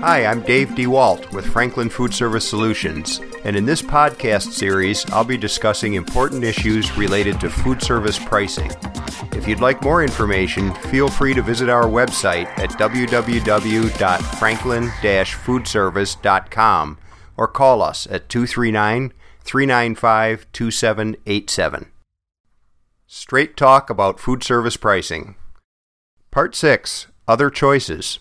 Hi, I'm Dave DeWalt with Franklin Food Service Solutions, and in this podcast series, I'll be discussing important issues related to food service pricing. If you'd like more information, feel free to visit our website at www.franklin-foodservice.com or call us at 239 395 2787. Straight talk about food service pricing. Part 6 Other Choices.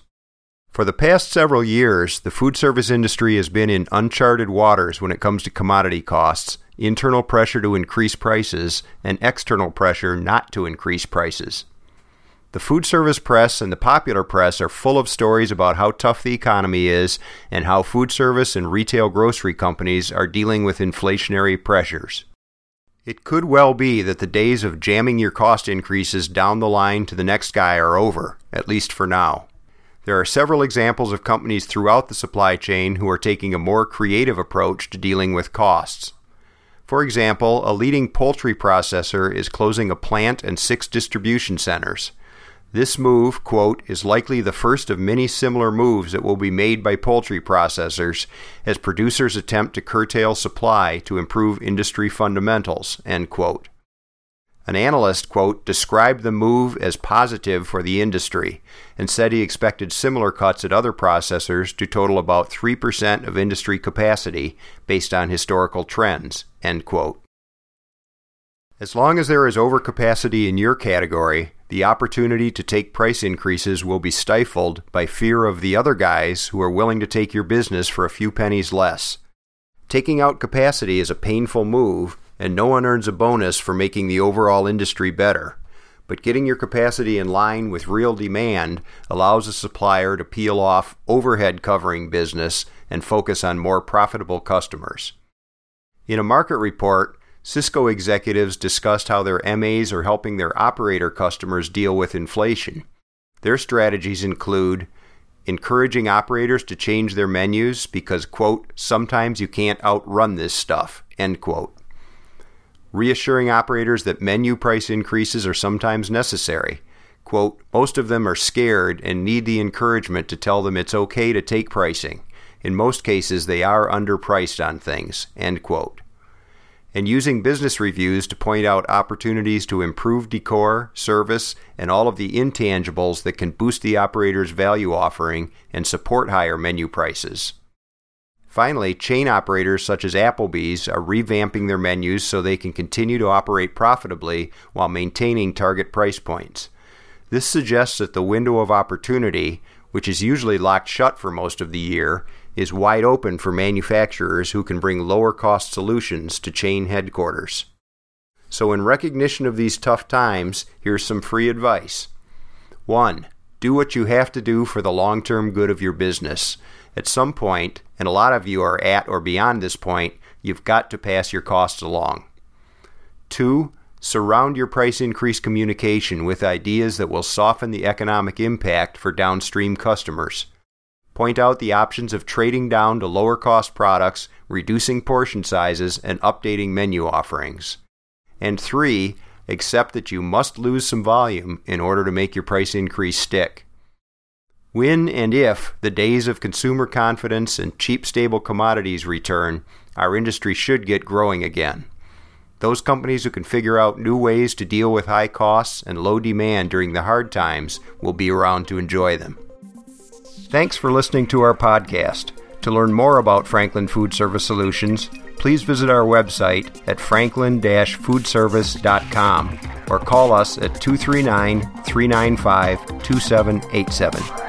For the past several years, the food service industry has been in uncharted waters when it comes to commodity costs, internal pressure to increase prices, and external pressure not to increase prices. The food service press and the popular press are full of stories about how tough the economy is and how food service and retail grocery companies are dealing with inflationary pressures. It could well be that the days of jamming your cost increases down the line to the next guy are over, at least for now. There are several examples of companies throughout the supply chain who are taking a more creative approach to dealing with costs. For example, a leading poultry processor is closing a plant and six distribution centers. This move, quote, is likely the first of many similar moves that will be made by poultry processors as producers attempt to curtail supply to improve industry fundamentals, end quote. An analyst, quote, described the move as positive for the industry and said he expected similar cuts at other processors to total about 3% of industry capacity based on historical trends, end quote. As long as there is overcapacity in your category, the opportunity to take price increases will be stifled by fear of the other guys who are willing to take your business for a few pennies less. Taking out capacity is a painful move, and no one earns a bonus for making the overall industry better. But getting your capacity in line with real demand allows a supplier to peel off overhead covering business and focus on more profitable customers. In a market report, Sysco executives discussed how their MAs are helping their operator customers deal with inflation. Their strategies include encouraging operators to change their menus because, quote, sometimes you can't outrun this stuff, end quote. Reassuring operators that menu price increases are sometimes necessary. Quote, most of them are scared and need the encouragement to tell them it's okay to take pricing. In most cases, they are underpriced on things, end quote and using business reviews to point out opportunities to improve decor, service, and all of the intangibles that can boost the operator's value offering and support higher menu prices. Finally, chain operators such as Applebee's are revamping their menus so they can continue to operate profitably while maintaining target price points. This suggests that the window of opportunity, which is usually locked shut for most of the year, is wide open for manufacturers who can bring lower cost solutions to chain headquarters. So, in recognition of these tough times, here's some free advice. 1. Do what you have to do for the long term good of your business. At some point, and a lot of you are at or beyond this point, you've got to pass your costs along. 2. Surround your price increase communication with ideas that will soften the economic impact for downstream customers point out the options of trading down to lower cost products, reducing portion sizes, and updating menu offerings. And three, accept that you must lose some volume in order to make your price increase stick. When and if the days of consumer confidence and cheap, stable commodities return, our industry should get growing again. Those companies who can figure out new ways to deal with high costs and low demand during the hard times will be around to enjoy them. Thanks for listening to our podcast. To learn more about Franklin Food Service Solutions, please visit our website at franklin foodservice.com or call us at 239 395 2787.